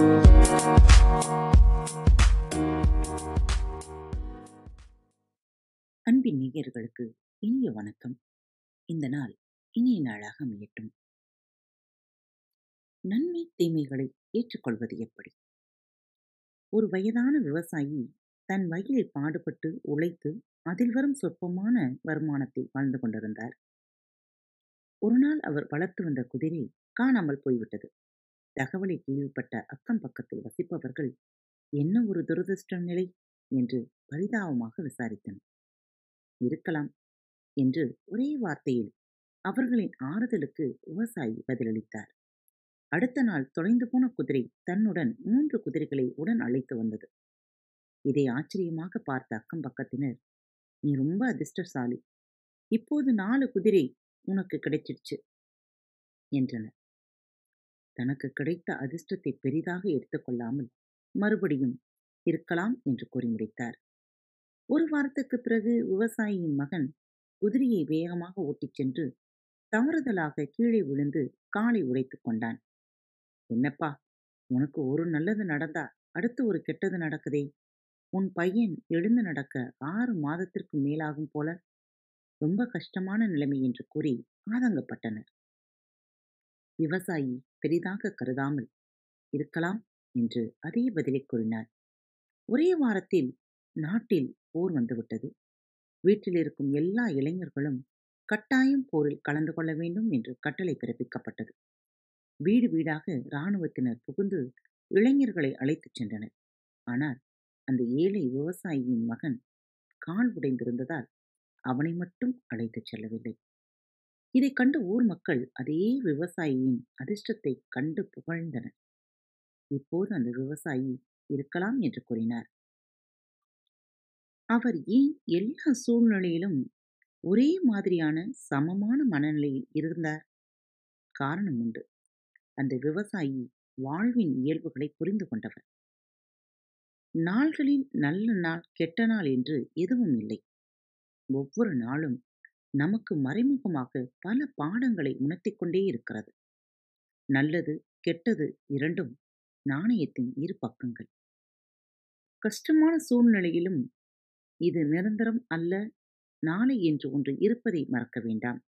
அன்பின் நேயர்களுக்கு இனிய வணக்கம். இந்த நாள் இனிய நாளாக அமையட்டும். நன்மை தீமைகளை ஏற்றுக்கொள்வது எப்படி? ஒரு வயதான விவசாயி தன் வயலில் பாடுபட்டு உழைத்து அதில் வரும் சொற்பமான வருமானத்தை வாழ்ந்து கொண்டிருந்தார். ஒரு நாள் அவர் வளர்த்து வந்த குதிரை காணாமல் போய்விட்டது. தகவலை கேள்விப்பட்ட அக்கம் பக்கத்தில் வசிப்பவர்கள் என்ன ஒரு துரதிருஷ்ட நிலை? என்று பரிதாபமாக விசாரித்தனர். இருக்கலாம் என்று ஒரே வார்த்தையில் அவர்களின் ஆறுதலுக்கு விவசாயி பதிலளித்தார். அடுத்த நாள் தொலைந்து போன குதிரை தன்னுடன் மூன்று குதிரைகளை உடன் அழைத்து வந்தது. இதை ஆச்சரியமாக பார்த்த அக்கம் பக்கத்தினர் நீ ரொம்ப அதிர்ஷ்டசாலி. இப்போது நாலு குதிரை உனக்கு கிடைச்சிடுச்சு என்றனர். தனக்கு கிடைத்த அதிர்ஷ்டத்தை பெரிதாக எடுத்துக்கொள்ளாமல் மறுபடியும் இருக்கலாம் என்று கூறி முடித்தார். ஒரு வாரத்துக்கு பிறகு விவசாயியின் மகன் குதிரையை வேகமாக ஓட்டிச் சென்று தவறுதலாக கீழே விழுந்து காலை உடைத்துக் கொண்டான். என்னப்பா உனக்கு ஒரு நல்லது நடந்தா அடுத்து ஒரு கெட்டது நடக்குதே? உன் பையன் எழுந்து நடக்க ஆறு மாதத்திற்கு மேலாகும் போல? ரொம்ப கஷ்டமான நிலைமை என்று கூறி ஆதங்கப்பட்டனர். விவசாயி பெரிதாக கருதாமல் இருக்கலாம் என்று அதே பதிலை கூறினார். ஒரே வாரத்தில் நாட்டில் போர் வந்துவிட்டது. வீட்டில் இருக்கும் எல்லா இளைஞர்களும் கட்டாயம் போரில் கலந்து கொள்ள வேண்டும் என்று கட்டளை பிறப்பிக்கப்பட்டது. வீடு வீடாக இராணுவத்தினர் புகுந்து இளைஞர்களை அழைத்துச் சென்றனர். ஆனால் அந்த ஏழை விவசாயியின் மகன் கால் உடைந்திருந்ததால் அவனை மட்டும் அழைத்துச் செல்லவில்லை. இதைக் கண்டு ஊர் மக்கள் அதே விவசாயியின் அதிர்ஷ்டத்தை கண்டு புகழ்ந்தனர். இப்போது அந்த விவசாயி இருக்கலாம் என்று கூறினார். அவர் ஏன் எல்லா சூழ்நிலையிலும் ஒரே மாதிரியான சமமான மனநிலையில் இருந்தார்? காரணம் உண்டு. அந்த விவசாயி வாழ்வின் இயல்புகளை புரிந்து கொண்டவர். நாள்களில் நல்ல நாள் கெட்ட நாள் என்று எதுவும் இல்லை. ஒவ்வொரு நாளும் நமக்கு மறைமுகமாக பல பாடங்களை உணர்த்திக் கொண்டே இருக்கிறது. நல்லது கெட்டது இரண்டும் நாணயத்தின் இரு பக்கங்கள். கஷ்டமான சூழ்நிலையிலும் இது நிரந்தரம் அல்ல நாளை என்று ஒன்று இருப்பதை மறக்க வேண்டாம்.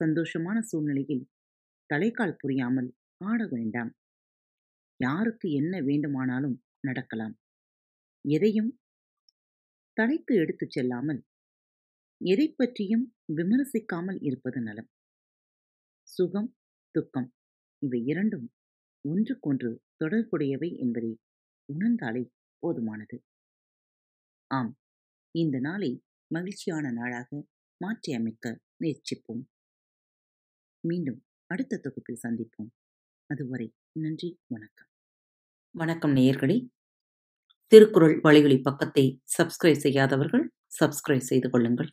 சந்தோஷமான சூழ்நிலையில் தலைக்கால் புரியாமல் ஆட வேண்டாம். யாருக்கு என்ன வேண்டுமானாலும் நடக்கலாம். எதையும் தலைக்கு எடுத்துச் செல்லாமல் எதை பற்றியும் விமர்சிக்காமல் இருப்பது நலம். சுகம் துக்கம் இவை இரண்டும் ஒன்றுக்கொன்று தொடர்புடையவை என்பதை உணர்ந்தாலே போதுமானது. ஆம் இந்த நாளை மகிழ்ச்சியான நாளாக மாற்றியமைக்க முயற்சிப்போம். மீண்டும் அடுத்த தொகுப்பில் சந்திப்போம். அதுவரை நன்றி வணக்கம். வணக்கம் நேயர்களே. திருக்குறள் வலையொலி பக்கத்தை சப்ஸ்கிரைப் செய்யாதவர்கள் சப்ஸ்கிரைப் செய்து கொள்ளுங்கள்.